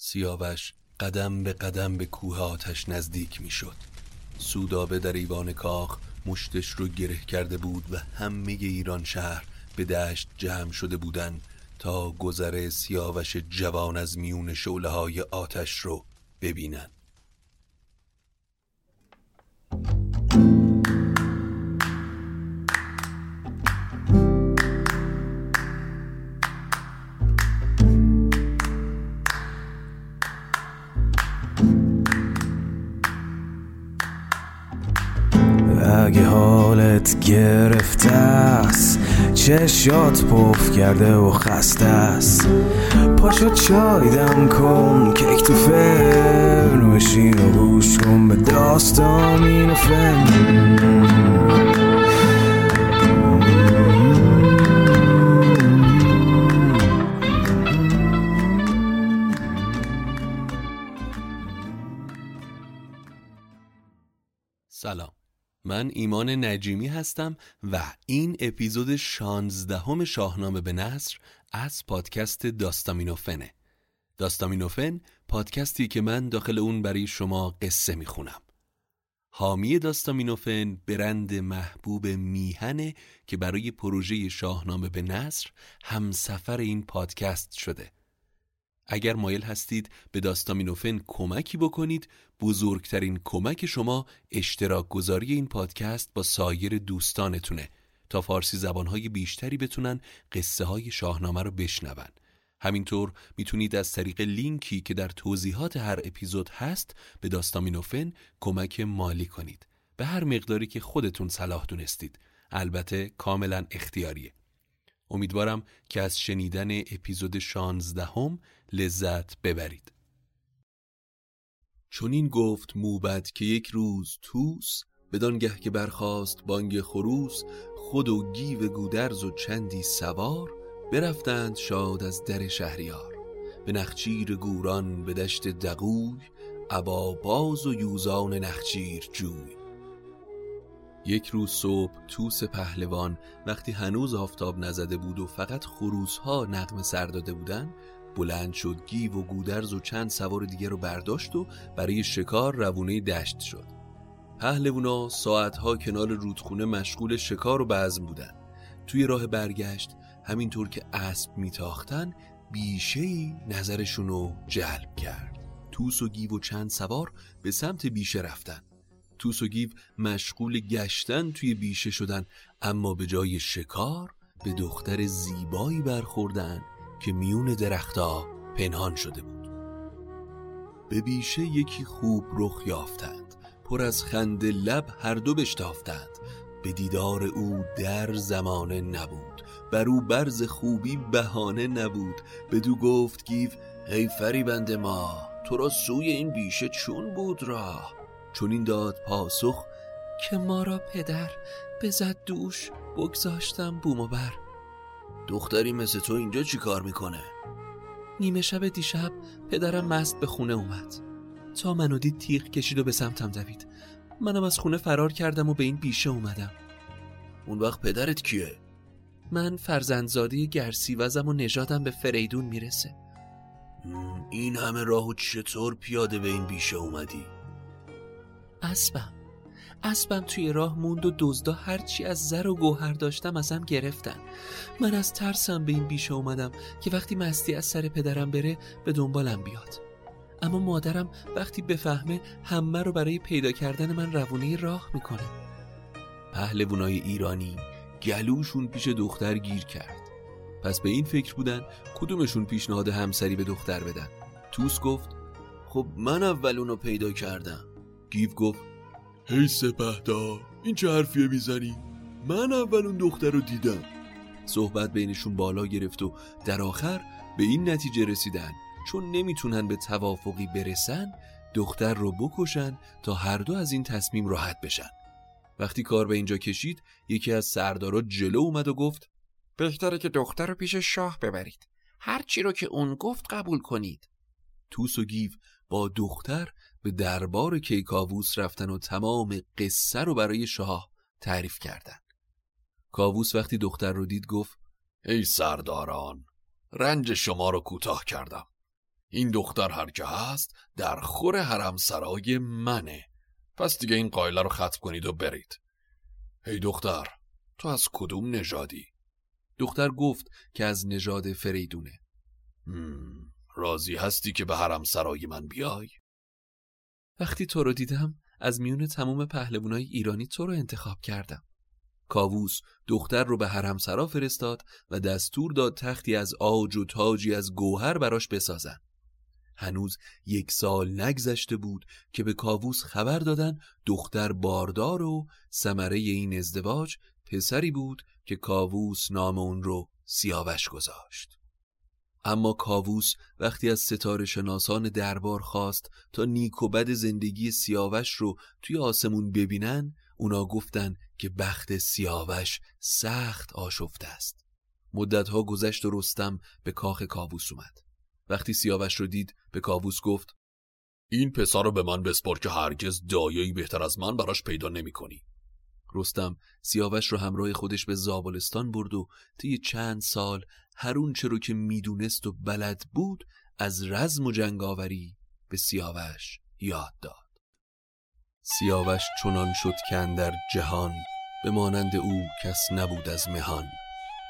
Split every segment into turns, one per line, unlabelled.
سیاوش قدم به قدم به کوه آتش نزدیک می شد سودابه در ایوان کاخ مشتش رو گره کرده بود و همه ایران شهر به دشت جمع شده بودند تا گذر سیاوش جوان از میون شعله های آتش رو ببینن.
حالت گرفته است. چشات پف کرده و خسته است. پاشو چای دم کن کیک تو فرن بشین و گوش کن به داستان و فن.
من ایمان نجیمی هستم و این اپیزود شانزدهم شاهنامه به نصر از پادکست داستامینوفنه داستامینوفن پادکستی که من داخل اون برای شما قصه می‌خونم. حامی داستامینوفن برند محبوب میهنه که برای پروژه شاهنامه به نصر همسفر این پادکست شده. اگر مایل هستید به داستامینوفن کمکی بکنید بزرگترین کمک شما اشتراک گذاری این پادکست با سایر دوستانتونه. تا فارسی زبانهای بیشتری بتونن قصه های شاهنامه رو بشنون. همینطور می‌تونید از طریق لینکی که در توضیحات هر اپیزود هست به داستامینوفن کمک مالی کنید. به هر مقداری که خودتون صلاح دونستید. البته کاملا اختیاریه. امیدوارم که از شنیدن اپیزود شانزدهم لذت ببرید. چون این گفت موبد که یک روز توس بدانگه که برخاست بانگ خروس خود و گیو گودرز و چندی سوار برفتند شاد از در شهریار. به نخچیر گوران به دشت دقوی ابا باز و یوزان نخچیر جوی. یک روز صبح توس پهلوان وقتی هنوز آفتاب نزده بود و فقط خروسها نقم سر داده بودن بلند شد گیو و گودرز و چند سوار دیگه رو برداشت و برای شکار روونه دشت شد. پهلوونا ساعتها کنار رودخونه مشغول شکار و بزم بودن توی راه برگشت همینطور که اسب میتاختن بیشهی نظرشون رو جلب کرد. توس و گیو و چند سوار به سمت بیشه رفتن. توس و گیو مشغول گشتن توی بیشه شدن اما به جای شکار به دختر زیبایی برخوردن که میون درختها پنهان شده بود. به بیشه یکی خوب رخ یافتند پر از خنده لب هر دو بشتافتند. به دیدار او در زمانه نبود بر او برز خوبی بهانه نبود. بدو گفت گیو ای فریبند ما تو را سوی این بیشه چون بود راه؟ چون این داد پاسخ که ما را پدر بزد دوش بگذاشتم بوم و بر دختری مثل تو اینجا چی کار می‌کنه؟ نیمه شب دیشب پدرم مست به خونه اومد تا منو دید تیغ کشید و به سمتم دوید منم از خونه فرار کردم و به این بیشه اومدم اون وقت پدرت کیه؟ من فرزندزادی گرسی وزم و نژادم به فریدون می‌رسه این همه راهو چطور پیاده به این بیشه اومدی؟ اسبم. اسبم توی راه موند و دزدا هرچی از زر و گوهر داشتم ازم گرفتن. من از ترسم به این بیشه اومدم که وقتی مستی از سر پدرم بره به دنبالم بیاد. اما مادرم وقتی بفهمه همه رو برای پیدا کردن من روونه راه می‌کنه. پهلوانای ایرانی گلوشون پیش دختر گیر کرد. پس به این فکر بودن کدومشون پیشنهاد همسری به دختر بدن. توس گفت خب من اول اونو پیدا کردم. گیو گفت هی سپهدار این چه حرفیه می‌زنی؟ من اول اون دختر رو دیدم. صحبت بینشون بالا گرفت و در آخر به این نتیجه رسیدن. چون نمی‌تونن به توافقی برسن دختر رو بکشن تا هر دو از این تصمیم راحت بشن. وقتی کار به اینجا کشید یکی از سردارا جلو اومد و گفت
بهتره که دختر رو پیش شاه ببرید. هر چی رو که اون گفت قبول کنید.
توس و گیو با دختر به دربار کیکاووس رفتن و تمام قصه رو برای شاه تعریف کردن. کاووس وقتی دختر رو دید گفت ای سرداران رنج شما رو کوتاه کردم.
این دختر هر که هست در خور حرم سرای منه. پس دیگه این قایله رو ختم کنید و برید. هی دختر تو از کدوم نژادی؟
دختر گفت که از نژاد فریدونه.
راضی هستی که به حرم سرای من بیای؟
وقتی تو رو دیدم از میون تمام پهلوانای ایرانی تو رو انتخاب کردم. کاووس دختر رو به حرمسرا فرستاد و دستور داد تختی از آج و تاجی از گوهر براش بسازن. هنوز یک سال نگذشته بود که به کاووس خبر دادن دختر باردار و ثمره این ازدواج پسری بود که کاووس نام اون رو سیاوش گذاشت. اما کاووس وقتی از ستاره شناسان دربار خواست تا نیک و بد زندگی سیاوش رو توی آسمون ببینن اونا گفتن که بخت سیاوش سخت آشفته است مدتها گذشت و رستم به کاخ کاووس اومد وقتی سیاوش رو دید به کاووس گفت
این پسر رو به من بسپار که هرگز دایایی بهتر از من براش پیدا نمی کنی.
رستم سیاوش رو همراه خودش به زابلستان برد و طی چند سال هر چه رو که می‌دونست و بلد بود از رزم و جنگاوری به سیاوش یاد داد. سیاوش چنان شد که در جهان به مانند او کس نبود از مهان.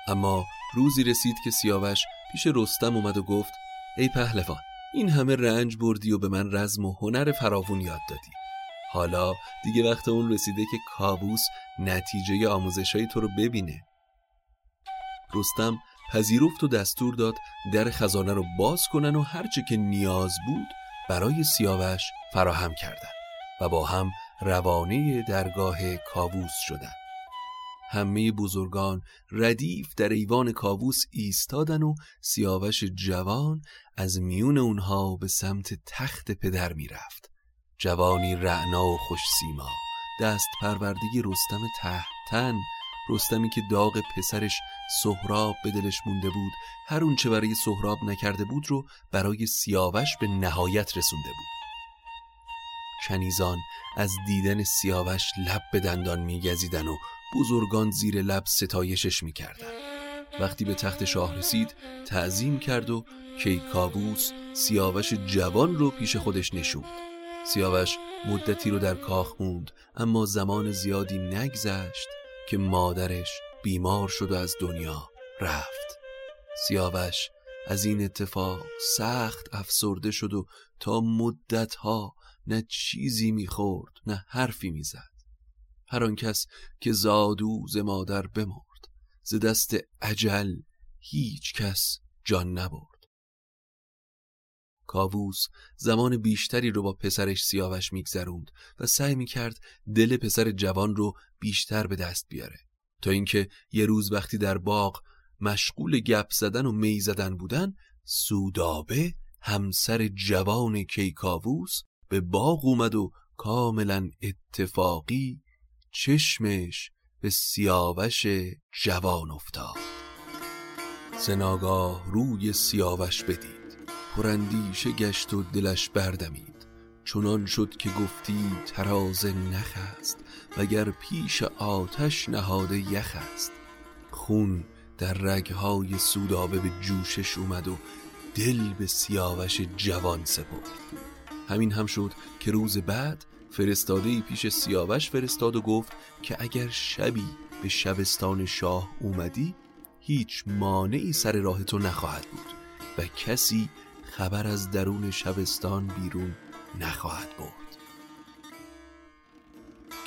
اما روزی رسید که سیاوش پیش رستم اومد و گفت ای پهلوان این همه رنج بردی و به من رزم و هنر فراوون یاد دادی. حالا دیگه وقت اون رسیده که کابوس نتیجه آموزش های تو رو ببینه رستم پذیرفت و دستور داد در خزانه رو باز کنن و هرچه که نیاز بود برای سیاوش فراهم کردن و با هم روانه درگاه کاووس شدند. همه بزرگان ردیف در ایوان کاووس ایستادن و سیاوش جوان از میون اونها به سمت تخت پدر می‌رفت جوانی رعنا و خوش سیما. دست پروردگی رستم تحتن رستمی که داغ پسرش سهراب به دلش مونده بود هر اون چه برای سهراب نکرده بود رو برای سیاوش به نهایت رسونده بود. کنیزان از دیدن سیاوش لب به دندان میگزیدن و بزرگان زیر لب ستایشش می‌کردن. وقتی به تخت شاه رسید تعظیم کرد و کیکاووس سیاوش جوان رو پیش خودش نشوند. سیاوش مدتی رو در کاخ موند اما زمان زیادی نگذشت که مادرش بیمار شد و از دنیا رفت. سیاوش از این اتفاق سخت افسرده شد و تا مدتها نه چیزی می‌خورد نه حرفی می‌زد. هر آن کس که زادو ز مادر بمرد ز دست عجل هیچ کس جان نبرد. کاووس زمان بیشتری رو با پسرش سیاوش میگذروند و سعی می‌کرد دل پسر جوان رو بیشتر به دست بیاره. تا اینکه یه روز وقتی در باغ مشغول گپ زدن و می زدن بودن سودابه همسر جوان کیکاووس به باغ اومد و کاملا اتفاقی چشمش به سیاوش جوان افتاد. زناگاه روی سیاوش بدید. پرندیشه گشت و دلش بردمید. چنان شد که گفتی تراز نخ است وگر پیش آتش نهاده یخ است. خون در رگهای سودابه به جوشش اومد و دل به سیاوش جوان سپرد. همین هم شد که روز بعد فرستاده پیش سیاوش فرستاد و گفت که اگر شبی به شبستان شاه اومدی هیچ مانعی سر راه تو نخواهد بود و کسی خبر از درون شبستان بیرون نخواهد برد.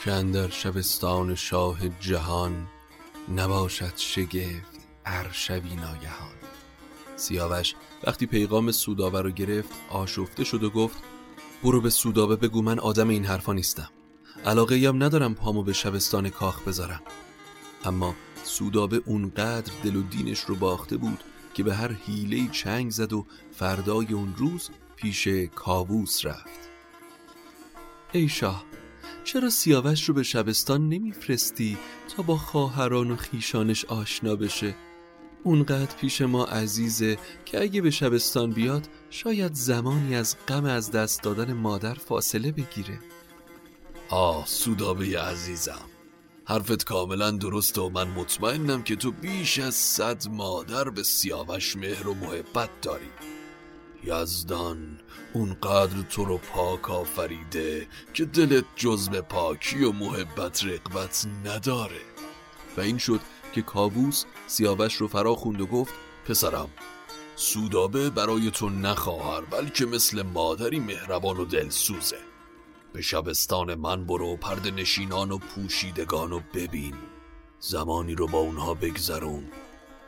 که اندر شبستان شاه جهان نباشد شگفت ارشوی ناگهان. سیاوش وقتی پیغام سوداوه رو گرفت آشفته شد و گفت برو به سودابه بگو من آدم این حرفا نیستم. علاقه هم ندارم پامو به شبستان کاخ بذارم. اما سودابه اونقدر دل و دینش رو باخته بود که به هر حیله چنگ زد و فردای اون روز پیش کاووس رفت. ای شاه چرا سیاوش رو به شبستان نمیفرستی تا با خواهران و خیشانش آشنا بشه؟ اونقدر پیش ما عزیزه که اگه به شبستان بیاد شاید زمانی از غم از دست دادن مادر فاصله بگیره.
آه سودابه عزیزم. حرفت کاملا درست و من مطمئنم که تو بیش از صد مادر به سیاوش مهر و محبت داری.
یزدان اونقدر تو رو پاک آفریده که دلت جزب پاکی و محبت رقبت نداره. و این شد که کابوس سیاوش رو فرا خوند و گفت پسرم سودابه برای تو نخواهر بلکه مثل مادری مهربان و دلسوزه. به شبستان من برو پرد نشینان و پوشیدگان و ببین. زمانی رو با اونها بگذرون.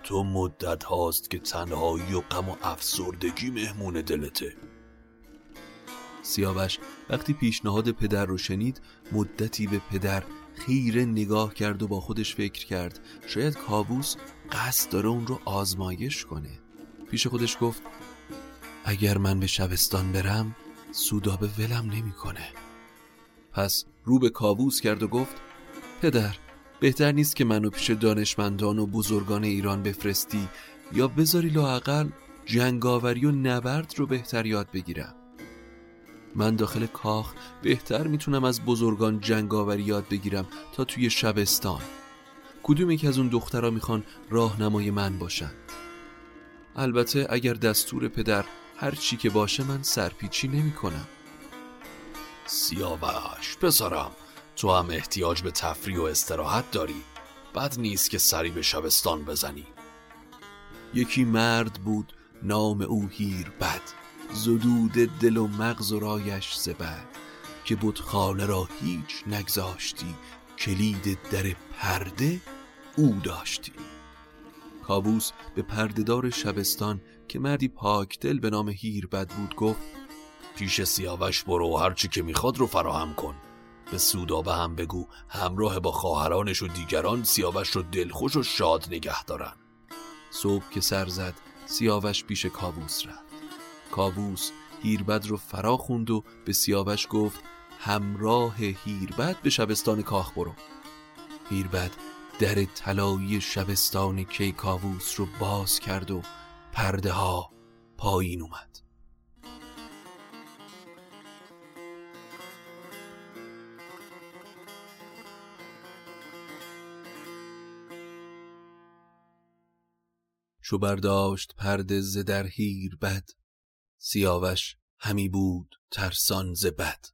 تو مدت هاست که تنهایی و غم و افسردگی مهمون دلته.
سیاوش وقتی پیشنهاد پدر رو شنید مدتی به پدر خیره نگاه کرد و با خودش فکر کرد. شاید کابوس قصد داره اون رو آزمایش کنه. پیش خودش گفت اگر من به شبستان برم سودابه ولم نمی‌کنه. پس رو به کابوس کرد و گفت پدر بهتر نیست که منو پیش دانشمندان و بزرگان ایران بفرستی یا بذاری لاقل جنگاوری و نبرد رو بهتر یاد بگیرم. من داخل کاخ بهتر می‌تونم از بزرگان جنگاوری یاد بگیرم تا توی شبستان. کدوم یکی از اون دخترها می‌خوان راهنمای من باشن؟ البته اگر دستور پدر هر چی که باشه من سرپیچی نمی کنم
سیاوش. پسرم تو هم احتیاج به تفریح و استراحت داری. بد نیست که سری به شبستان بزنی.
یکی مرد بود نام او هیر بد زدود دل و مغز و رایش زبد که بود خانه را هیچ نگذاشتی کلید در پرده او داشتی. کابوس به پردهدار شبستان که مردی پاک دل به نام هیر بد بود گفت
پیش سیاوش برو و هرچی که می‌خواد رو فراهم کن. به سودابه هم بگو همراه با خواهرانش و دیگران سیاوش رو دلخوش و شاد نگه دارن.
صبح که سر زد سیاوش پیش کابوس رفت. کابوس هیربد رو فرا خوند و به سیاوش گفت همراه هیربد به شبستان کاخ برو. هیربد در طلایی شبستان کیکاووس رو باز کرد و پرده ها پایین اومد. چو برداشت پرده ز در هیر بد سیاوش همی بود ترسان ز بد.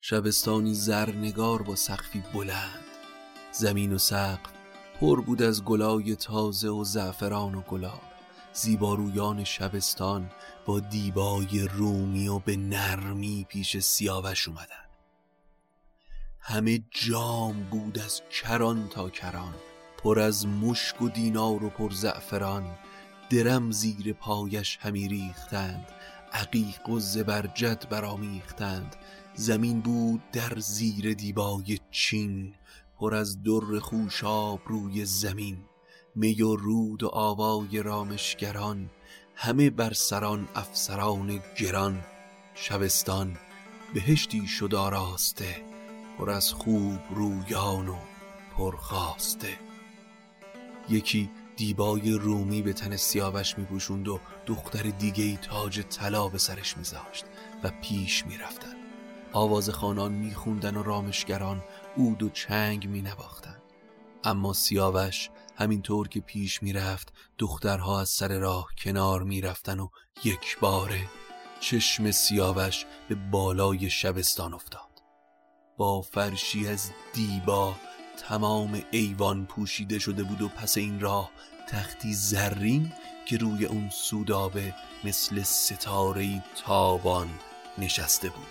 شبستانی زرنگار با سقفی بلند زمین و سقف پر بود از گلای تازه و زعفران و گلاب. زیبارویان شبستان با دیبای رومی و به نرمی پیش سیاوش اومدن همه جام بود از کران تا کران. پر از مشک و دینار و پر زعفران درم زیر پایش همی ریختند عقیق و زبرجد برامیختند زمین بود در زیر دیبای چین پر از در خوشاب روی زمین. می و رود و آوای رامشگران همه بر سران افسران گران. شبستان بهشتی شد آراسته پر از خوب رویان و پرخواسته یکی دیبای رومی به تن سیاوش میپوشوند و دختر دیگه ای تاج طلا به سرش میذاشت و پیش می‌رفتن آواز خانان میخوندن و رامشگران اود و چنگ مینواختند. اما سیاوش همینطور که پیش می‌رفت دخترها از سر راه کنار می‌رفتن و یک باره چشم سیاوش به بالای شبستان افتاد. با فرشی از دیبا تمام ایوان پوشیده شده بود و پس این راه تختی زرین که روی اون سودابه مثل ستاره تابان نشسته بود.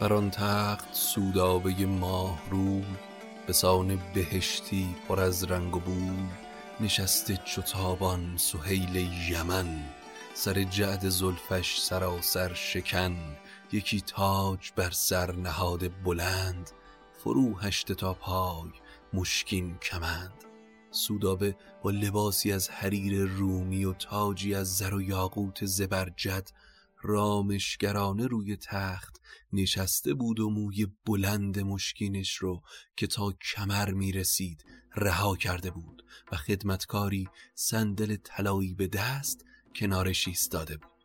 بر آن تخت سودابه ماه روی به سان بهشتی پر از رنگ و بوی نشسته چوتابان سهیل یمن سر جعد زلفش سراسر شکن. یکی تاج بر سر نهاد بلند فرو هشت تا پای مشکین کمند. سودابه با لباسی از حریر رومی و تاجی از زر و یاقوت زبرجد رامشگرانه روی تخت نشسته بود و موی بلند مشکینش رو که تا کمر می رسید رها کرده بود و خدمتکاری صندل طلایی به دست کنارش ایستاده بود.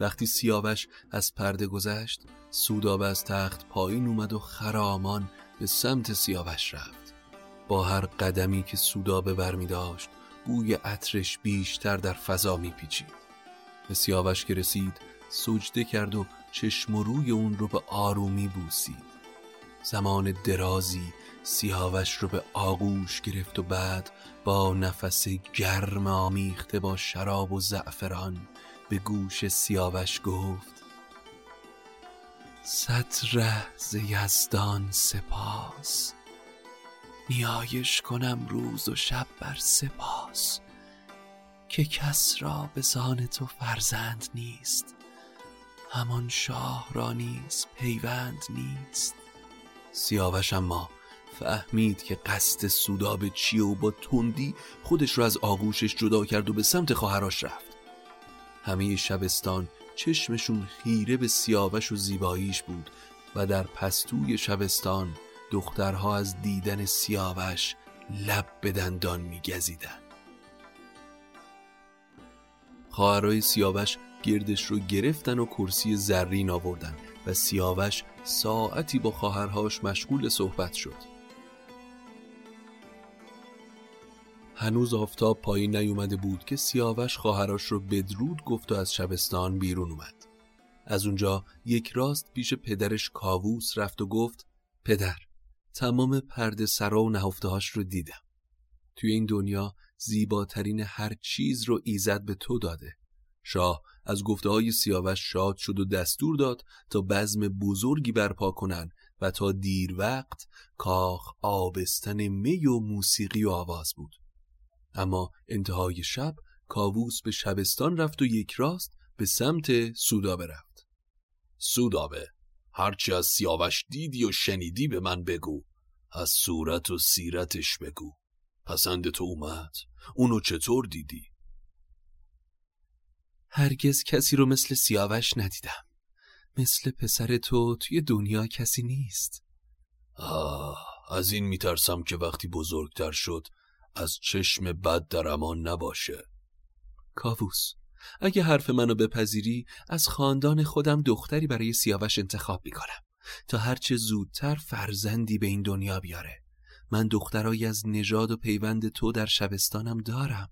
وقتی سیاوش از پرده گذشت سودابه از تخت پایین اومد و خرامان به سمت سیاوش رفت. با هر قدمی که سودابه برمی داشت بوی عطرش بیشتر در فضا میپیچید به سیاوش که رسید سجده کرد و چشم و روی اون رو به آرومی بوسید. زمان درازی سیاوش رو به آغوش گرفت و بعد با نفس گرم آمیخته با شراب و زعفران به گوش سیاوش گفت صد ز یزدان سپاس نیایش کنم روز و شب بر سپاس که کس را به زان تو فرزند نیست همان شاه را نیز پیوند نیست. سیاوش اما فهمید که قصد سوداب چیه و با تندی خودش را از آغوشش جدا کرد و به سمت خواهرش رفت. همه شبستان چشمشون خیره به سیاوش و زیباییش بود و در پستوی شبستان دخترها از دیدن سیاوش لب به دندان میگزیدن. خواهرای سیاوش گردش رو گرفتن و کرسی زرین آوردن و سیاوش ساعتی با خواهرهاش مشغول صحبت شد. هنوز آفتاب پایین نیومده بود که سیاوش خواهرش رو بدرود گفت و از شبستان بیرون اومد. از اونجا یک راست پیش پدرش کاووس رفت و گفت پدر تمام پرده سرا و نهفتهاش رو دیدم. توی این دنیا زیباترین هر چیز رو ایزد به تو داده. شاه از گفته های سیاوش شاد شد و دستور داد تا بزم بزرگی برپا کنن و تا دیر وقت کاخ آبستن می و موسیقی و آواز بود. اما انتهای شب کاووس به شبستان رفت و یک راست به سمت سودابه رفت
سودابه هرچی از سیاوش دیدی و شنیدی به من بگو. از صورت و سیرتش بگو. پسند تو اومد. اونو چطور دیدی؟
هرگز کسی رو مثل سیاوش ندیدم. مثل پسر تو توی دنیا کسی نیست.
آه از این میترسم که وقتی بزرگتر شد از چشم بد در امان نباشه.
کاووس اگه حرف منو بپذیری از خاندان خودم دختری برای سیاوش انتخاب می‌کنم تا هرچه زودتر فرزندی به این دنیا بیاره. من دخترایی از نژاد و پیوند تو در شبستانم دارم.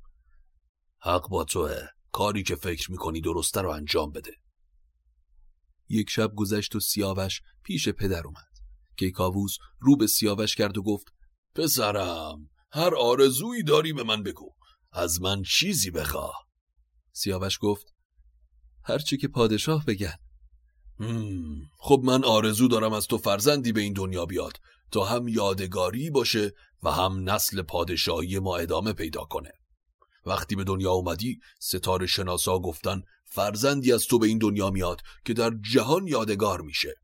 حق با توه. کاری که فکر می‌کنی درسته رو انجام بده.
یک شب گذشت و سیاوش پیش پدر اومد. که کاووس رو به سیاوش کرد و گفت
پسرم هر آرزویی داری به من بگو. از من چیزی بخواه
سیاوش گفت هرچی که پادشاه بگن.
خب من آرزو دارم از تو فرزندی به این دنیا بیاد تا هم یادگاری باشه و هم نسل پادشاهی ما ادامه پیدا کنه. وقتی به دنیا اومدی ستاره شناسا گفتن فرزندی از تو به این دنیا میاد که در جهان یادگار میشه.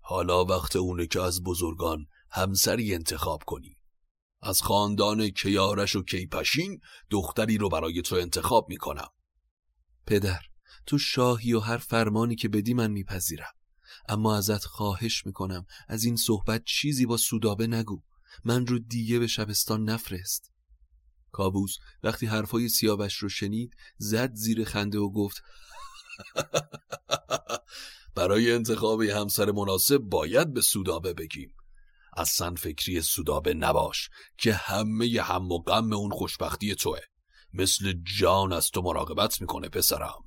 حالا وقت اونه که از بزرگان همسری انتخاب کنی. از خاندان کیارش و کیپشین دختری رو برای تو انتخاب می‌کنم.
پدر تو شاهی و هر فرمانی که بدی من میپذیرم. اما ازت خواهش می‌کنم از این صحبت چیزی با سودابه نگو. من رو دیگه به شبستان نفرست. کابوس وقتی حرفای سیاوش رو شنید زد زیر خنده و گفت
برای انتخاب همسر مناسب باید به سودابه بگیم. اصلا فکری سودابه نباش که همه هم و غم اون خوشبختی توه. مثل جان از تو مراقبت می‌کنه پسرم.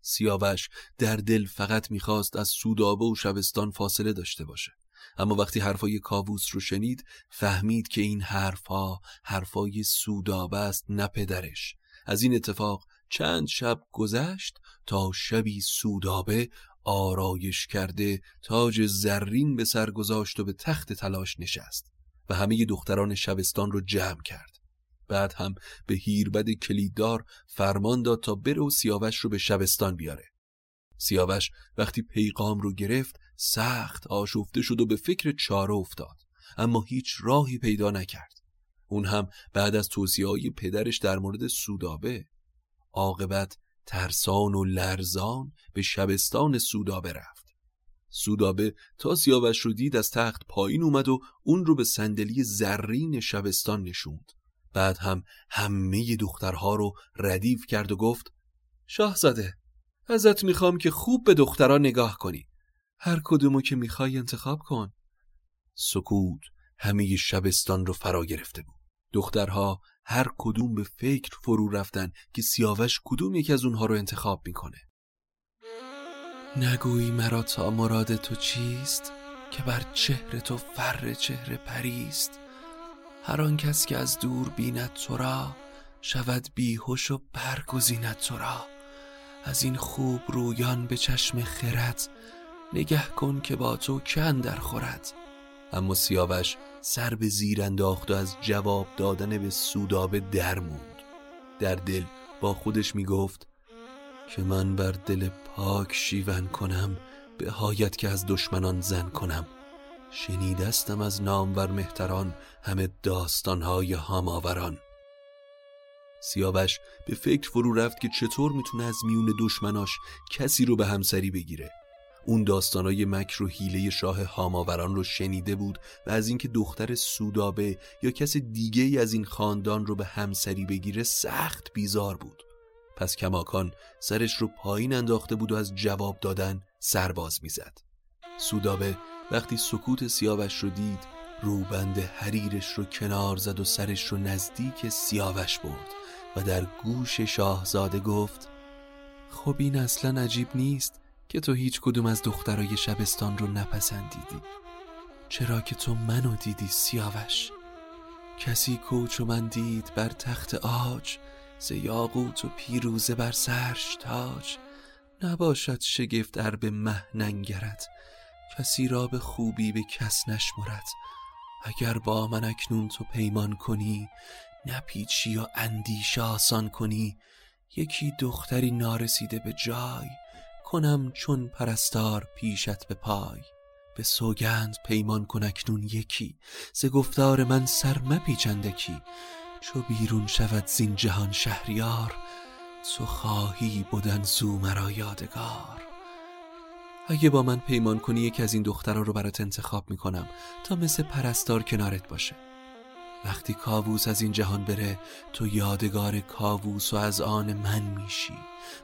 سیاوش در دل فقط می‌خواست از سودابه و شبستان فاصله داشته باشه. اما وقتی حرفای کاووس رو شنید فهمید که این حرفها حرفای سودابه است نه پدرش. از این اتفاق چند شب گذشت تا شبی سودابه آرایش کرده تاج زرین به سر گذاشت و به تخت تلاش نشست و همه دختران شبستان رو جمع کرد. بعد هم به هیربد کلیددار فرمان داد تا بره و سیاوش رو به شبستان بیاره. سیاوش وقتی پیغام رو گرفت سخت آشفته شد و به فکر چاره افتاد اما هیچ راهی پیدا نکرد. اون هم بعد از توصیه های پدرش در مورد سودابه. عاقبت ترسان و لرزان به شبستان سودابه رفت. سودابه تا سیاوش رو دید از تخت پایین اومد و اون رو به صندلی زرین شبستان نشوند. بعد هم همه دخترها رو ردیف کرد و گفت شاهزاده ازت می‌خوام که خوب به دخترها نگاه کنی. هر کدومو که می‌خوای انتخاب کن. سکوت همه شبستان رو فرا گرفته بود. دخترها هر کدوم به فکر فرو رفتن که سیاوش کدوم یکی از اونها رو انتخاب می‌کنه. نگویی مرا تا مراد تو چیست که بر چهره تو فر چهره پریست. هر آن کس که از دور بیند تو را شود بیهوش و برگزیند تو را از این خوب رویان به چشم خرد نگه کن که با تو کن در خورد. اما سیاوش سر به زیر انداخت و از جواب دادن به سودابه در موند. در دل با خودش می گفت که من بر دل پاک شیون کنم به هایت که از دشمنان زن کنم. شنیدستم از نامور مهتران همه داستانهای هاماوران. سیاوش به فکر فرو رفت که چطور می‌تونه از میون دشمناش کسی رو به همسری بگیره. اون داستانای مکر و حیله شاه هاماوران رو شنیده بود و از اینکه دختر سودابه یا کس دیگه ای از این خاندان رو به همسری بگیره سخت بیزار بود. پس کماکان سرش رو پایین انداخته بود و از جواب دادن سرباز می‌زد. سودابه وقتی سکوت سیاوش رو دید روبند حریرش رو کنار زد و سرش رو نزدیک سیاوش برد و در گوش شاهزاده گفت خب این اصلا عجیب نیست. که تو هیچ کدوم از دخترای شبستان رو نپسندیدی. چرا که تو منو دیدی سیاوش. کسی کوچ و من دید بر تخت آج ز یاقوت و پیروزه بر سرش تاج. نباشد شگفت ار به مه ننگرد کسی را به خوبی به کس نشمرد. اگر با من اکنون تو پیمان کنی نپیچی و اندیشه آسان کنی. یکی دختری نارسیده به جای کنم چون پرستار پیشت به پای. به سوگند پیمان کن اکنون یکی. ز گفتار من سر مپیچندکی چو بیرون شود زین جهان شهریار تو خواهی بودن زو مرا یادگار. اگه با من پیمان کنی یکی از این دخترها رو برات انتخاب می‌کنم. تا مثل پرستار کنارت باشه. وقتی کاووس از این جهان بره تو یادگار کاووس و از آن من میشی.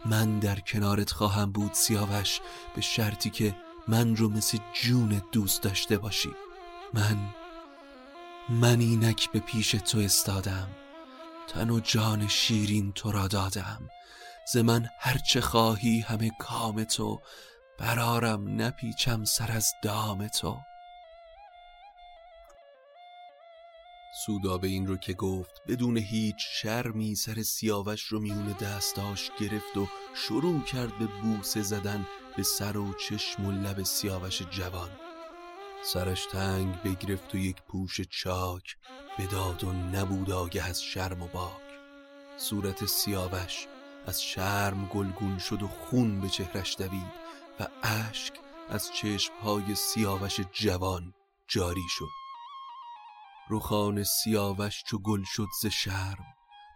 من در کنارت خواهم بود سیاوش به شرطی که من رو مثل جون دوست داشته باشی. من من اینک به پیش تو استادم. تن و جان شیرین تو را دادم. ز من هرچه خواهی همه کام تو برارم نپیچم سر از دام تو. سودابه این رو که گفت بدون هیچ شرمی سر سیاوش رو میون دستاش گرفت و شروع کرد به بوسه زدن به سر و چشم و لب سیاوش جوان. سرش تنگ بگرفت و یک پوش چاک بداد و نبود آگه از شرم و باک. صورت سیاوش از شرم گلگون شد و خون به چهرش دوید و اشک از چشمهای سیاوش جوان جاری شد. رخان سیاوش چو گل شد ز شرم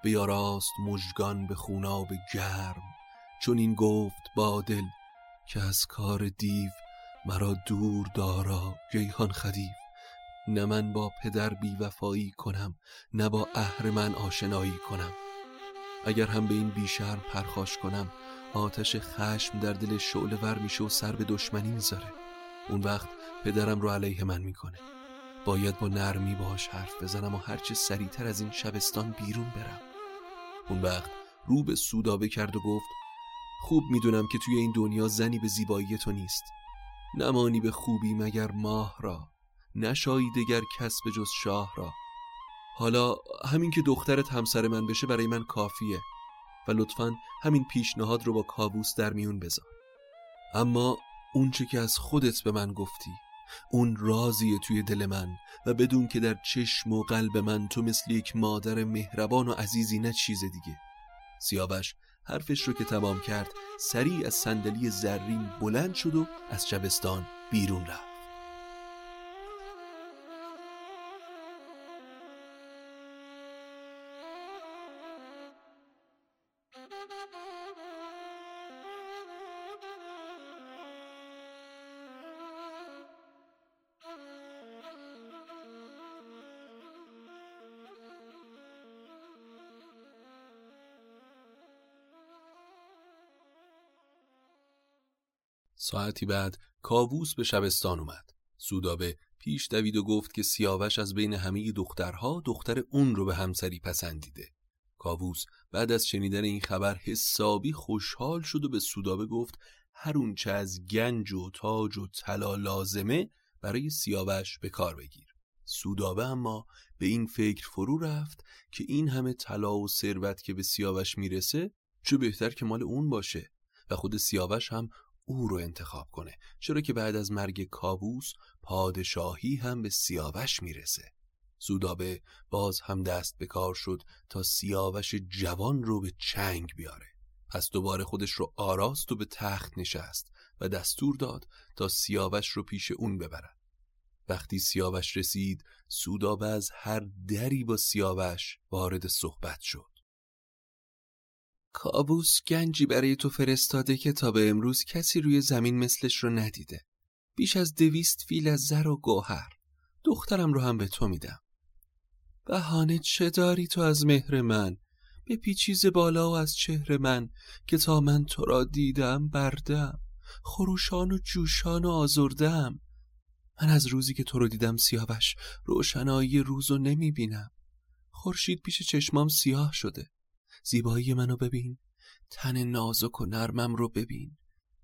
بیاراست مژگان به خوناب گرم. چون این گفت با دل که از کار دیو مرا دور دارا گیهان خدیو. نه من با پدر بی وفایی کنم نه با من آشنایی کنم. اگر هم به این بیشرم پرخاش کنم آتش خشم در دل شعله ور میشه و سر به دشمنی می‌ذاره. اون وقت پدرم رو علیه من می‌کنه. باید با نرمی باش حرف بزنم و هرچه سریعتر از این شبستان بیرون برم. اون وقت رو به سودابه کرد و گفت خوب می‌دونم که توی این دنیا زنی به زیبایی تو نیست. نمانی به خوبی مگر ماه را نشایی دگر کس به جز شاه را. حالا همین که دخترت همسر من بشه برای من کافیه و لطفا همین پیشنهاد رو با کابوس در میون بذار. اما اونچه که از خودت به من گفتی اون رازیه توی دل من و بدون که در چشم و قلب من تو مثل یک مادر مهربان و عزیزی نه چیز دیگه. سیاوش حرفش رو که تمام کرد سریع از صندلی زرین بلند شد و از شبستان بیرون رفت. ساعتی بعد کاووس به شبستان اومد. سودابه پیش دوید و گفت که سیاوش از بین همه دخترها دختر اون رو به همسری پسندیده کاووس بعد از شنیدن این خبر حسابی خوشحال شد و به سودابه گفت هر اونچه از گنج و تاج و طلا لازمه برای سیاوش به کار بگیر سودابه اما به این فکر فرو رفت که این همه طلا و ثروت که به سیاوش می‌رسه چه بهتر که مال اون باشه و خود سیاوش هم او رو انتخاب کنه. چرا که بعد از مرگ کاووس پادشاهی هم به سیاوش می‌رسه. سودابه باز هم دست به کار شد تا سیاوش جوان رو به چنگ بیاره. پس دوباره خودش رو آراست و به تخت نشست و دستور داد تا سیاوش رو پیش اون ببرد وقتی سیاوش رسید سودابه از هر دری با سیاوش وارد صحبت شد. کابوس گنجی برای تو فرستاده که تا به امروز کسی روی زمین مثلش رو ندیده. بیش از دویست فیل از زر و گوهر. دخترم رو هم به تو میدم. بهانه چه داری تو از مهر من؟ به پیچیز بالا و از چهر من که تا من تو را دیدم بردم. خروشان و جوشان و آزردم. من از روزی که تو رو دیدم سیاوش روشنایی روز رو نمی بینم خورشید پیش چشمام سیاه شده. زیبایی منو ببین. تن نازک و نرمم رو ببین.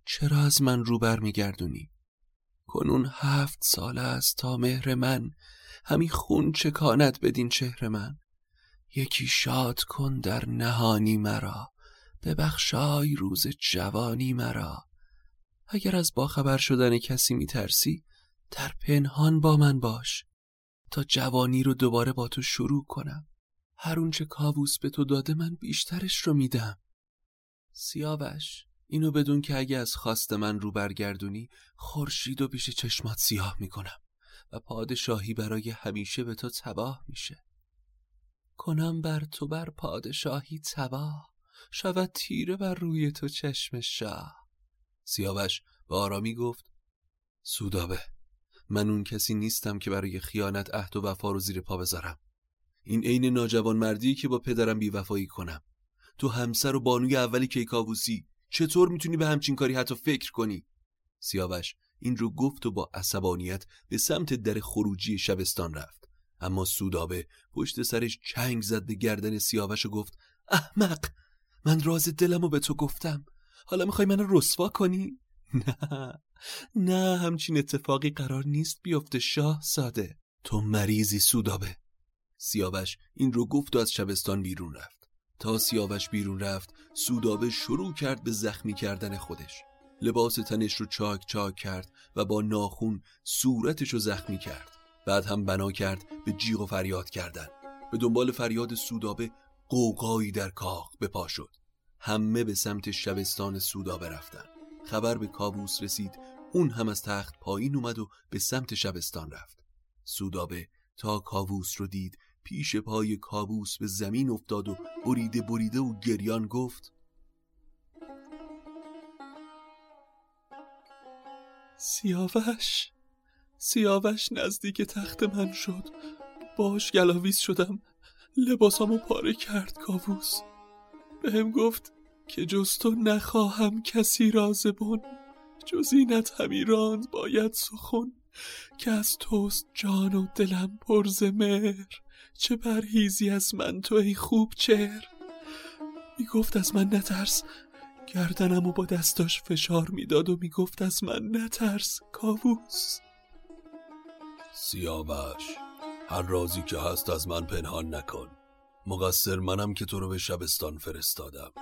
چرا از من رو بر میگردونی؟ کنون هفت سال است تا مهر من. همی خون چکاند بدین چهر من. یکی شاد کن در نهانی مرا. ببخشای روز جوانی مرا. اگر از باخبر شدن کسی میترسی در پنهان با من باش. تا جوانی رو دوباره با تو شروع کنم. هر اونچه کاووس به تو داده من بیشترش رو میدم. سیاوش اینو بدون که اگه از خواست من رو برگردونی خورشید و پیش چشمات سیاه می‌کنم و پادشاهی برای همیشه به تو تباه میشه. کنم بر تو بر پادشاهی تباه شود تیره بر روی تو چشم شاه. سیاوش به آرامی گفت سودابه من اون کسی نیستم که برای خیانت عهد و وفا رو زیر پا بذارم. این عین ناجوان مردی که با پدرم بیوفایی کنم. تو همسر و بانوی اولی کیکاووسی چطور می‌تونی به همچین کاری حتی فکر کنی؟ سیاوش این رو گفت و با عصبانیت به سمت در خروجی شبستان رفت. اما سودابه پشت سرش چنگ زد به گردن سیاوش و گفت احمق من راز دلمو به تو گفتم. حالا می‌خوای منو رسوا کنی؟ نه نه همچین اتفاقی قرار نیست بیفته شاه ساده تو مریضی سودابه. سیاوش این رو گفت و از شبستان بیرون رفت. تا سیاوش بیرون رفت سودابه شروع کرد به زخمی کردن خودش. لباس تنش رو چاک چاک کرد و با ناخون صورتش رو زخمی کرد. بعد هم بنا کرد به جیغ و فریاد کردن. به دنبال فریاد سودابه قوقایی در کاخ به پا شد. همه به سمت شبستان سودابه رفتن. خبر به کابوس رسید. اون هم از تخت پایین اومد و به سمت شبستان رفت. سودابه تا کاووس رو دید پیش پای کابوس به زمین افتاد و بریده بریده و گریان گفت سیاوش سیاوش نزدیک تخت من شد. باش گلاویز شدم. لباسامو پاره کرد کاووس بهم گفت که جز تو نخواهم کسی را زبون. جز اینت همی باید سخن. که از توست جان و دلم پرز مهر چه پرهیزی از من تو ای خوب چهر. می‌گفت از من نترس. گردنم و با دستاش فشار می‌داد و می‌گفت از من نترس کاووس.
سیاوش هر رازی که هست از من پنهان نکن. مقصر منم که تو رو به شبستان فرستادم.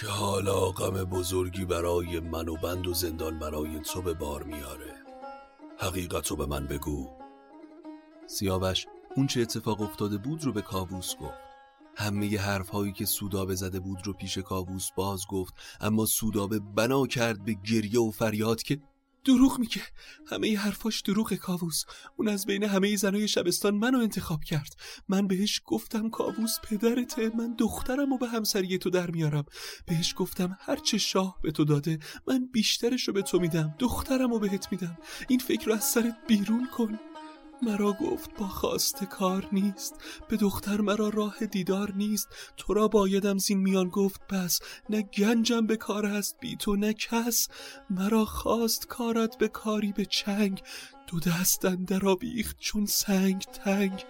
که حالا غم بزرگی برای من و بند و زندان برای تو به بار میاره. حقیقت رو به من بگو.
سیاوش اون چه اتفاق افتاده بود رو به کاووس گفت. همه حرفهایی که سودابه زده بود رو پیش کاووس باز گفت اما سودابه بنا کرد به گریه و فریاد که دروغ میگه. همه حرفاش دروغ کاووس. اون از بین همه زنای شبستان منو انتخاب کرد. من بهش گفتم کاووس پدرته من دخترم و به همسری تو در میارم. بهش گفتم هرچه شاه به تو داده من بیشترش رو به تو میدم دخترم رو بهت میدم. این فکر رو از سرت بیرون کن. مرا گفت با خواست کار نیست. به دختر مرا راه دیدار نیست. تو را بایدم زین میان گفت بس. نه گنجم به کار است بی تو نه کس. مرا خواست کارت به کاری به چنگ. دو دستن در آویخت چون سنگ تنگ.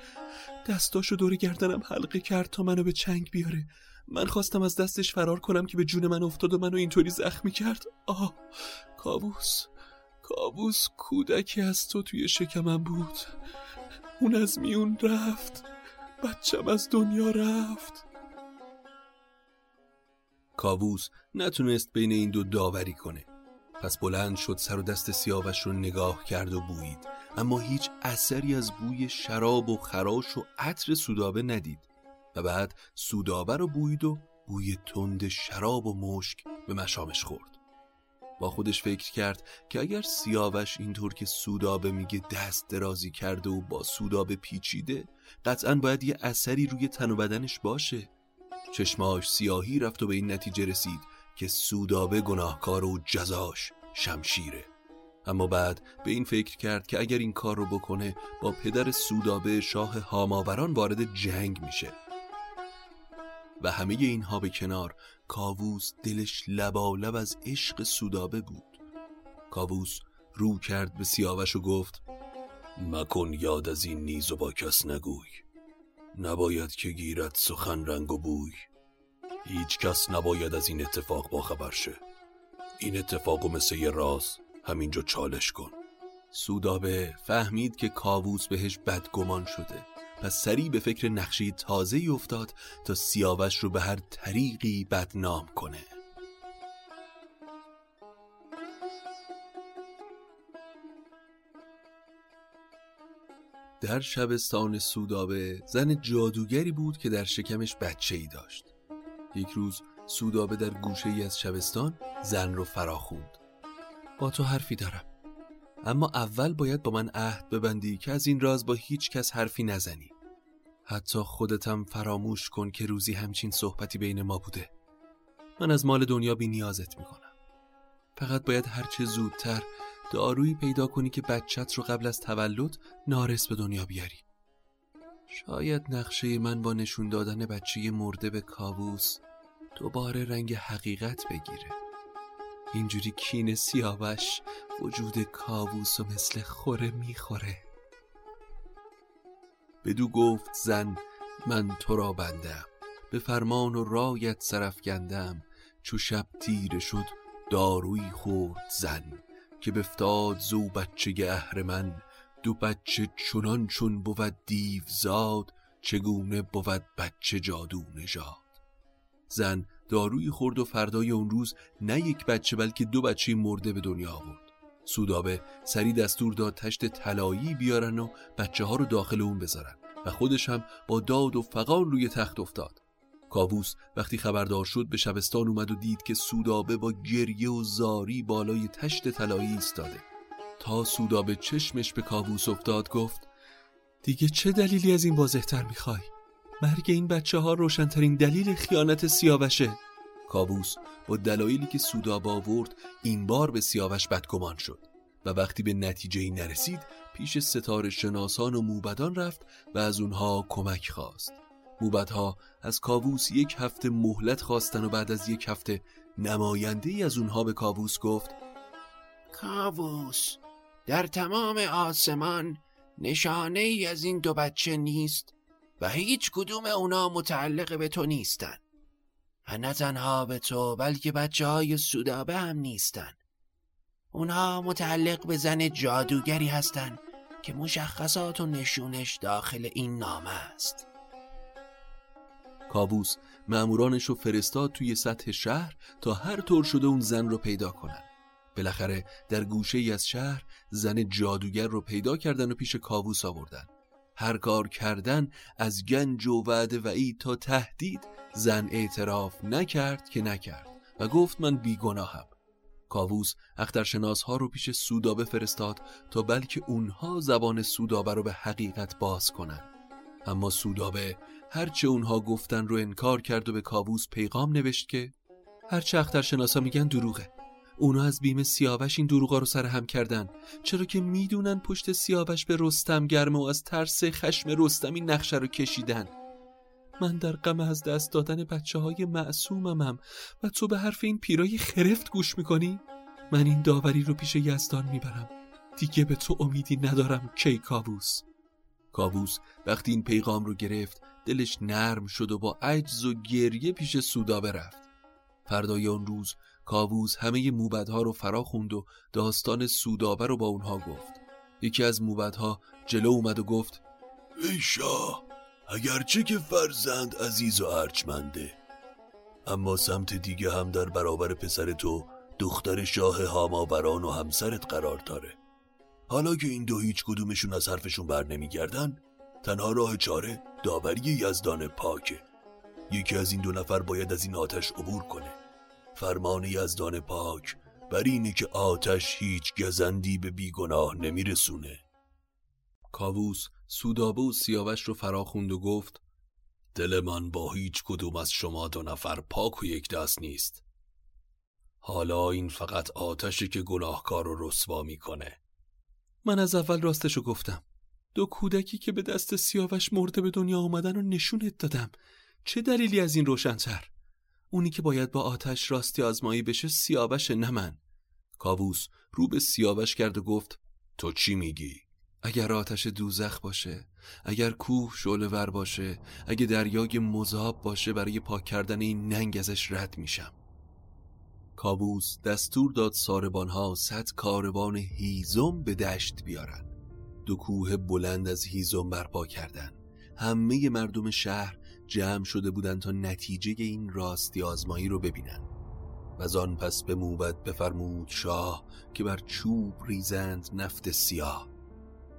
دستاشو دور گردنم حلقه کرد تا منو به چنگ بیاره. من خواستم از دستش فرار کنم که به جون من افتاد و منو اینطوری زخمی کرد. آه کابوس کابوس کودکی از تو توی شکمم بود. اون از میون رفت. بچم از دنیا رفت. کابوس نتونست بین این دو داوری کنه. پس بلند شد سر و دست سیاوش رو نگاه کرد و بویید. اما هیچ اثری از بوی شراب و خراش و عطر سودابه ندید. و بعد سودابه رو بویید و بوی تند شراب و مشک به مشامش خورد. با خودش فکر کرد که اگر سیاوش اینطور که سودابه میگه دست درازی کرده و با سودابه پیچیده قطعا باید یه اثری روی تن و بدنش باشه. چشماش سیاهی رفت و به این نتیجه رسید که سودابه گناهکار و جزاش شمشیره. اما بعد به این فکر کرد که اگر این کار رو بکنه با پدر سودابه شاه هاماوران وارد جنگ میشه. و همه اینها به کنار کاووس دلش لبالب از عشق سودابه بود. کاووس رو کرد به سیاوش و گفت مکن یاد از این نیز و با کس نگوی. نباید که گیرد سخن رنگ و بوی. هیچ کس نباید از این اتفاق باخبر شه. این اتفاق و مثل یه راز همینجا چالش کن. سودابه فهمید که کاووس بهش بدگمان شده. پس سریع به فکر نقشه تازه افتاد تا سیاوش رو به هر طریقی بدنام کنه. در شبستان سودابه زن جادوگری بود که در شکمش بچه ای داشت. یک روز سودابه در گوشه ای از شبستان زن رو فراخوند. با تو حرفی دارم. اما اول باید با من عهد ببندی که از این راز با هیچ کس حرفی نزنی. حتی خودتم فراموش کن که روزی همچین صحبتی بین ما بوده. من از مال دنیا بی نیازت می‌کنم. فقط باید هرچه زودتر دارویی پیدا کنی که بچت رو قبل از تولد نارس به دنیا بیاری. شاید نقشه من با نشون دادن بچه مرده به کاووس دوباره رنگ حقیقت بگیره. اینجوری کین سیاوش وجود کاووس و مثل خوره می‌خوره. بدو گفت زن من تو را بندم. به فرمان و رایت سرفکندم چو شب تیره شد داروی خورد زن. که بفتاد زو بچه من. دو بچه چنان چون بود دیو زاد چگونه بود بچه جادو نژاد. زن داروی خورد و فردای اون روز نه یک بچه بلکه دو بچه مرده به دنیا آورد. سودابه سری دستور داد تشت طلایی بیارن و بچه ها رو داخل اون بذارن و خودش هم با داد و فقان روی تخت افتاد. کاووس وقتی خبردار شد به شبستان اومد و دید که سودابه با گریه و زاری بالای تشت طلایی ایستاده. تا سودابه چشمش به کاووس افتاد گفت دیگه چه دلیلی از این واضحتر می‌خوای؟ مرگ این بچه ها روشنترین دلیل خیانت سیاوشه. کاووس با دلایلی که سودابه آورد این بار به سیاوش بدگمان شد و وقتی به نتیجه ای نرسید پیش ستاره شناسان و موبدان رفت و از اونها کمک خواست. موبدها از کاووس یک هفته مهلت خواستن و بعد از یک هفته نماینده ای از اونها به کاووس گفت
کاووس در تمام آسمان نشانه ای از این دو بچه نیست؟ و هیچ کدوم اونا متعلق به تو نیستن. و نه تنها به تو بلکه بچه های سودابه هم نیستن. اونها متعلق به زن جادوگری هستن که مشخصات و نشونش داخل این نامه است.
کابوس مامورانش رو فرستاد توی سطح شهر تا هر طور شده اون زن رو پیدا کنن. بالاخره در گوشه ای از شهر زن جادوگر رو پیدا کردن و پیش کابوس آوردن. هر کار کردن از گنج و وعده وعید تا تهدید زن اعتراف نکرد که نکرد و گفت من بیگناهم. کاووس اخترشناس ها رو پیش سودابه فرستاد تا بلکه اونها زبان سودابه رو به حقیقت باز کنن اما سودابه هرچه اونها گفتن رو انکار کرد و به کاووس پیغام نوشت که هرچه اخترشناسا میگن دروغه. اونا از بیم سیاوش این دروغا رو سر هم کردن. چرا که می‌دونن پشت سیاوش به رستم گرمه و از ترس خشم رستم این نقشه رو کشیدن. من در غم از دست دادن بچه های معصوممم و تو به حرف این پیرای خرفت گوش می‌کنی؟ من این داوری رو پیش یزدان می‌برم. دیگه به تو امیدی ندارم کی کابوس کابوس وقتی این پیغام رو گرفت دلش نرم شد و با عجز و گریه پیش سودا برفت. فردای اون روز کاووس همه موبدها رو فرا خوند و داستان سودابه رو با اونها گفت. یکی از موبدها جلو اومد و گفت
ای شاه اگرچه که فرزند عزیز و ارجمنده اما سمت دیگه هم در برابر پسر تو دختر شاه هاماوران و همسرت قرار داره. حالا که این دو هیچ کدومشون از حرفشون بر نمیگردن تنها راه چاره داوری یزدان پاکه. یکی از این دو نفر باید از این آتش عبور کنه. فرمان یزدان پاک بر اینه که آتش هیچ گزندی به بیگناه نمیرسونه.
کاووس سودابه و سیاوش رو فرا خوند و گفت
دل من با هیچ کدوم از شما دو نفر پاک و یک دست نیست. حالا این فقط آتشی که گناهکار رو رسوا می‌کنه.
من از اول راستشو گفتم. دو کودکی که به دست سیاوش مرده به دنیا آمدن و نشونت دادم. چه دلیلی از این روشنتر؟ اونی که باید با آتش راستی آزمایی بشه سیاوش نه من. کاووس رو به سیاوش کرد و گفت
تو چی میگی؟
اگر آتش دوزخ باشه اگر کوه شعله ور باشه اگه دریای مذاب باشه برای پاک کردن این ننگ ازش رد میشم. کابوس دستور داد ساربانها صد کاروان هیزم به دشت بیارن. دو کوه بلند از هیزم برپا کردن. همه مردم شهر جمع شده بودند تا نتیجه این راستی آزمایی رو ببینن. و آن پس به موبت بفرمود شاه که بر چوب ریزند نفت سیاه.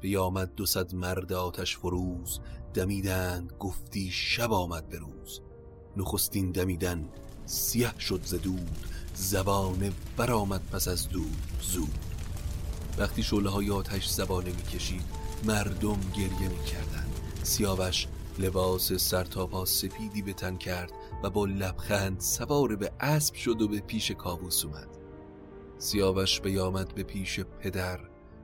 بیامد دو صد مرد آتش فروز دمیدند گفتی شب آمد به روز. نخستین دمیدن سیاه شد زدود زبانه برآمد پس از دود زود. وقتی شعله های آتش زبانه می‌کشید مردم گریه می‌کردند. سیاوش لباس سرتاپا سپیدی به تن کرد و با لبخند سوار به اسب شد و به پیش کابوس اومد. سیاوش بیامد به پیش پدر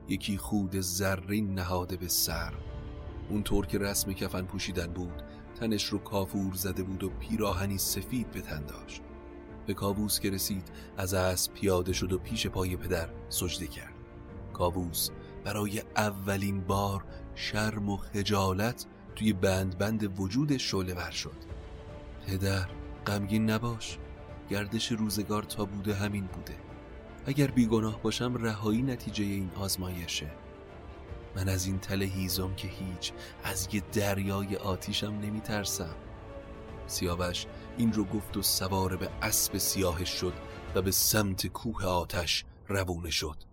یکی خود زرین نهاده به سر. اونطور که رسم کفن پوشیدن بود تنش رو کافور زده بود و پیراهنی سفید به تن داشت. به کابوس که رسید از اسب پیاده شد و پیش پای پدر سجده کرد. کابوس برای اولین بار شرم و خجالت توی بند بند وجود شعله ور شد. پدر غمگین نباش. گردش روزگار تا بوده همین بوده. اگر بیگناه باشم رهایی نتیجه این آزمایشه. من از این تله هیزم که هیچ از یه دریای آتیشم نمی ترسم سیاوش این رو گفت و سوار به اسب سیاهش شد و به سمت کوه آتش روونه شد.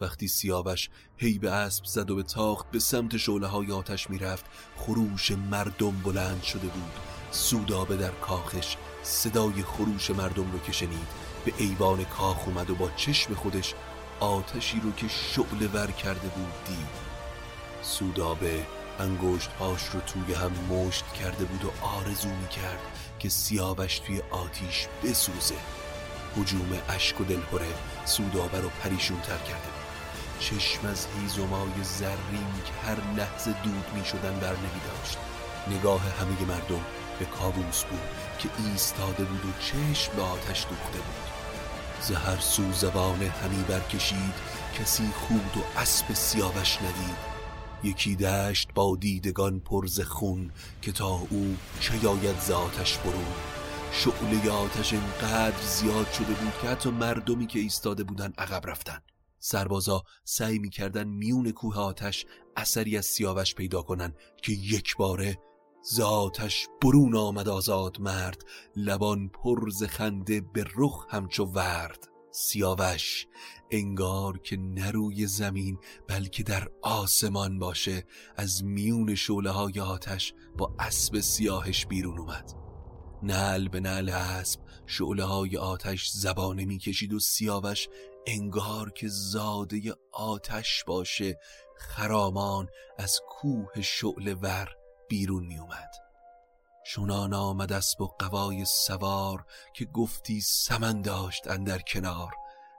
وقتی سیاوش هی به اسب زد و به تاخت به سمت شعله های آتش می‌رفت خروش مردم بلند شده بود. سودابه در کاخش صدای خروش مردم رو که به ایوان کاخ اومد و با چشم خودش آتشی رو که شعله ور کرده بود دید. سودابه انگشت هاش رو توی هم مشت کرده بود و آرزو می کرد که سیاوش توی آتیش بسوزه. حجوم اشک و دلپره سودابه رو پریشون تر کرده بود. چشم از هیزمای زرین که هر لحظه دود می شدن بر نمی داشت. نگاه همه مردم به کابوس بود که ایستاده بود و چشم به آتش دوخته بود. زهر سو زبان همی برکشید کسی خود و اسب سیاوش ندید. یکی دشت با دیدگان پرز خون که تا او چه یاید ز آتش برون. شعله آتش انقدر زیاد شده بود که حتی مردمی که ایستاده بودن عقب رفتن. سربازا سعی می‌کردن میون کوه آتش اثری از سیاوش پیدا کنن که یک باره زاتش برون آمد آزاد مرد لبان پرز خنده به رخ همچو ورد. سیاوش انگار که نروی زمین بلکه در آسمان باشه از میون شعله های آتش با اسب سیاهش بیرون اومد. نل به نل اسب شعله های آتش زبانه می‌کشید و سیاوش انگار که زاده آتش باشه خرامان از کوه شعله ور بیرون می اومد شنان آمد اسب و قوای سوار که گفتی سمن داشت اندر کنار.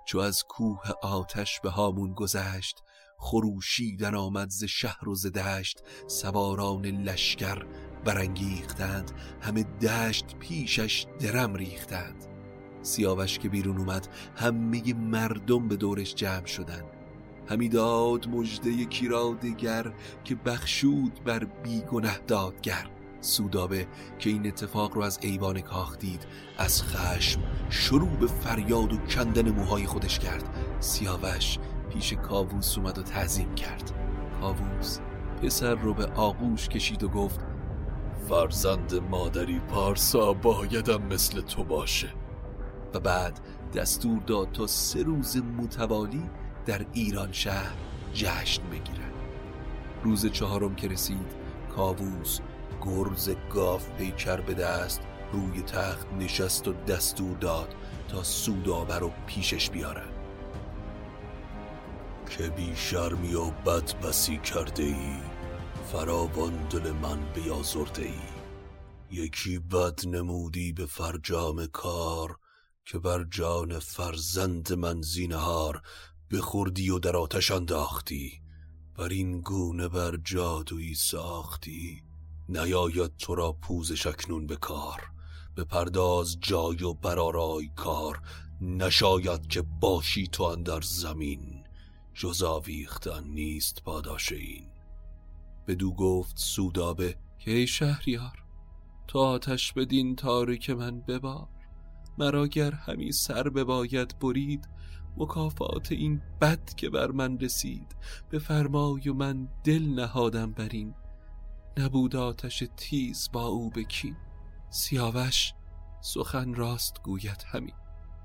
چو از کوه آتش به هامون گذشت خروشیدن آمد ز شهر و ز دشت. سواران لشکر برانگیختند همه دشت پیشش درم ریختند. سیاوش که بیرون اومد همه مردم به دورش جمع شدند همی داد مژده یکی را که بخشود بر بیگنه دادگر. سودابه که این اتفاق رو از ایوان کاخ دید از خشم شروع به فریاد و کندن موهای خودش کرد. سیاوش پیش کاووس اومد و تعظیم کرد. کاووس پسر رو به آغوش کشید و گفت
فرزند مادری پارسا بایدم مثل تو باشه.
و بعد دستور داد تا سه روز متوالی در ایران شهر جشن بگیرن. روز چهارم که رسید کاووس گرز گاف پیکر به دست روی تخت نشست و دستور داد تا سودابر رو پیشش بیارن.
که بی شرمی و بد بسی کرده ای فراوان دل من بیازرده ای. یکی بد نمودی به فرجام کار که بر جان فرزند من زینهار بخوردی و در آتش انداختی. بر این گونه بر جادویی ساختی. نیاید تو را پوزش اکنون به کار. به پرداز جای و برارای کار. نشاید که باشی تو اندر زمین. جز آویختن نیست پاداش این
بدو گفت سودابه که ای شهریار تو آتش بدین تارک من ببار مرا گر همی سر بباید برید مکافات این بد که بر من رسید به فرمای و من دل نهادم بر این. نبود آتش تیز با او بکین سیاوش سخن راست گوید همی.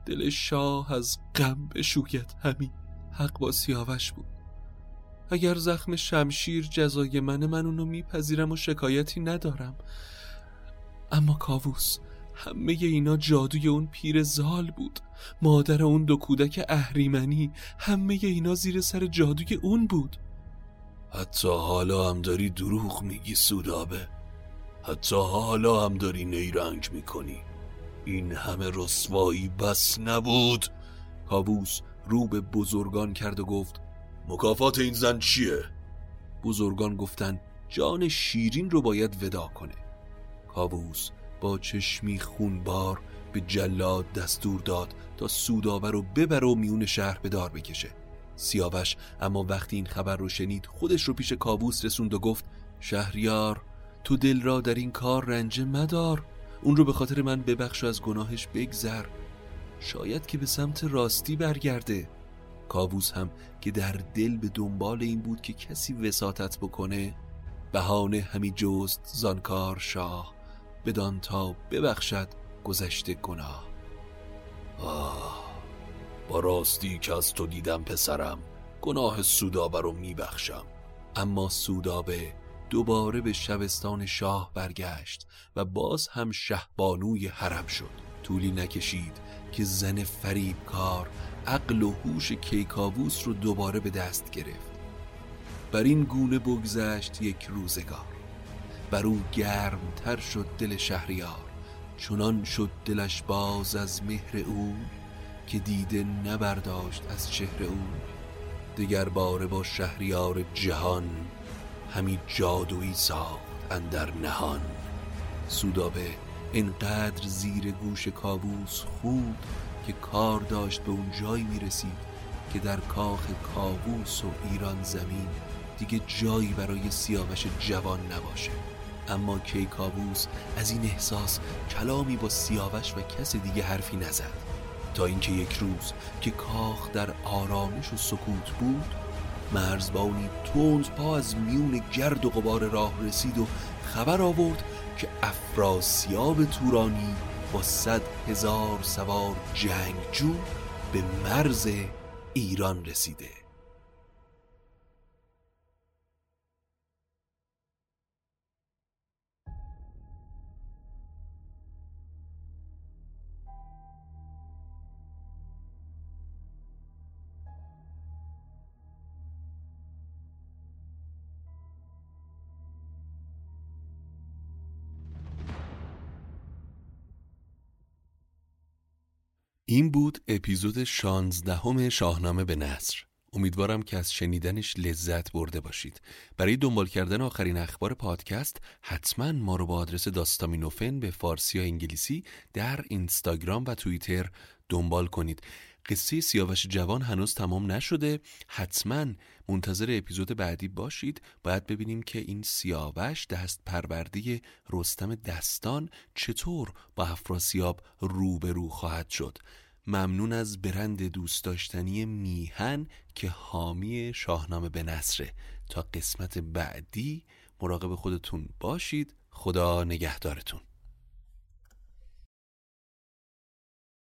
دل شاه از غم بشوید همی حق با سیاوش بود. اگر زخم شمشیر جزای منه من اونو میپذیرم و شکایتی ندارم. اما کاووس همه اینا جادوی اون پیر زال بود. مادر اون دو کودک اهریمنی همه اینا زیر سر جادوی اون بود.
حتی حالا هم داری دروغ میگی سودابه. حتی حالا هم داری نیرنگ می‌کنی. این همه رسوایی بس نبود.
کاووس رو به بزرگان کرد و گفت
مکافات این زن چیه؟
بزرگان گفتن جان شیرین رو باید ودا کنه. کاووس با چشمی خونبار به جلاد دستور داد تا سودابه رو ببر و میون شهر به دار بکشه. سیاوش اما وقتی این خبر رو شنید خودش رو پیش کابوس رسوند و گفت شهریار تو دل را در این کار رنجه مدار اون رو به خاطر من ببخش و از گناهش بگذر. شاید که به سمت راستی برگرده. کاووس هم که در دل به دنبال این بود که کسی وساطت بکنه بهانه همی جست زانکار شاه. بدان تا ببخشد گذشته گناه.
آه با راستی که از تو دیدم پسرم گناه سودابه رو میبخشم.
اما سودابه دوباره به شبستان شاه برگشت و باز هم شهبانوی حرم شد. طولی نکشید که زن فریب کار عقل و هوش کیکاووس رو دوباره به دست گرفت. بر این گونه بگذشت یک روزگار. بر او گرمتر شد دل شهریار چنان شد دلش باز از مهر او که دیده نبرداشت از چهره او. دگر باره با شهریار جهان همی جادویی ساخت اندر نهان. سودابه اینقدر زیر گوش کابوس خود که کار داشت به اون جایی می‌رسید که در کاخ کابوس و ایران زمین دیگه جایی برای سیاوش جوان نباشه. اما کیکاووس از این احساس کلامی با سیاوش و کس دیگه حرفی نزد. تا اینکه یک روز که کاخ در آرامش و سکوت بود مرزبانی تند پا از میون گرد و غبار راه رسید و خبر آورد که افراسیاب تورانی با صد هزار سوار جنگجو به مرز ایران رسیده. این بود اپیزود شانزدهم شاهنامه به نصر امیدوارم که از شنیدنش لذت برده باشید. برای دنبال کردن آخرین اخبار پادکست حتما ما رو با آدرس داستامینوفن به فارسی و انگلیسی در اینستاگرام و توییتر دنبال کنید. قصه سیاوش جوان هنوز تمام نشده. حتما منتظر اپیزود بعدی باشید. باید ببینیم که این سیاوش دست پرورده رستم دستان چطور با افراسیاب روبرو خواهد شد. ممنون از برند دوست داشتنی میهن که حامی شاهنامه به نصره تا قسمت بعدی مراقب خودتون باشید. خدا نگهدارتون.